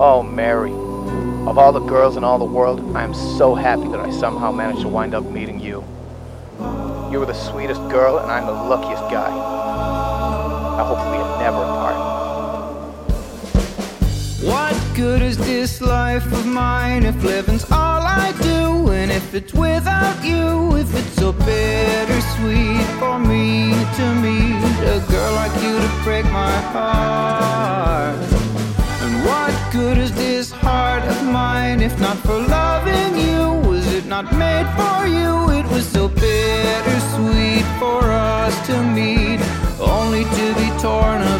Oh, Mary. Of all the girls in all the world, I am so happy that I somehow managed to wind up meeting you. You were the sweetest girl, and I'm the luckiest guy. I hope we are never apart. What good is this life of mine if living's all I do? And if it's without you, if it's so bittersweet for me to meet a girl like you to break my heart? This heart of mine if not for loving you? Was it not made for you? It was so bittersweet for us to meet, only to be torn apart.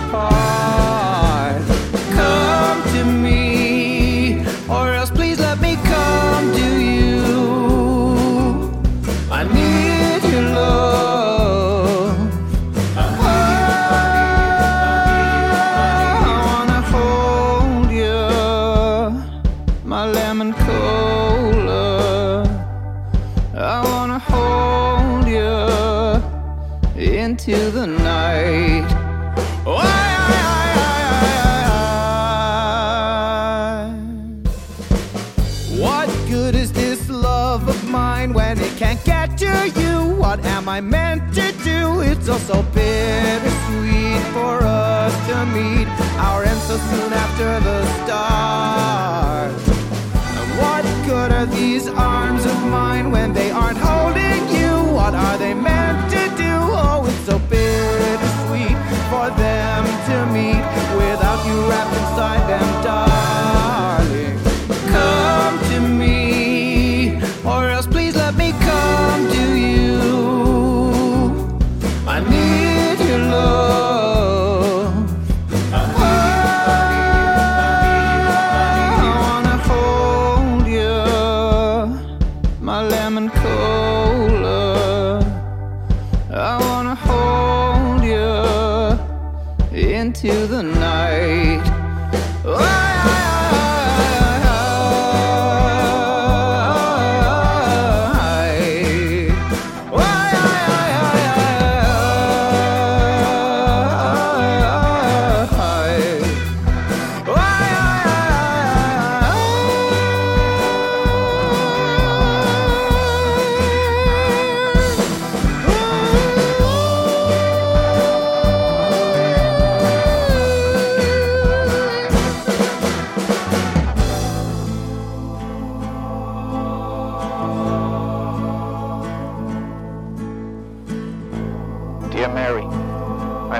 I wanna hold you into the night. Oh, I, What good is this love of mine when it can't get to you? What am I meant to do? It's all so bittersweet for us to meet. Our end so soon after the start. What good are these arms of mine when they aren't I wanna hold you into the night. Dear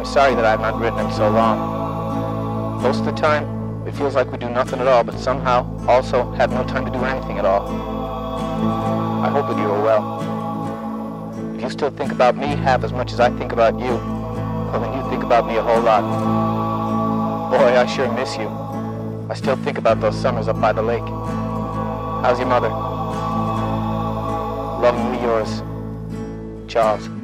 sorry that I've not written in so long. Most of the time, it feels like we do nothing at all, but somehow also have no time to do anything at all. I hope that you are well. If you still think about me half as much as I think about you, well, then you think about me a whole lot. Boy, I sure miss you. I still think about those summers up by the lake. How's your mother? Lovingly yours, Charles.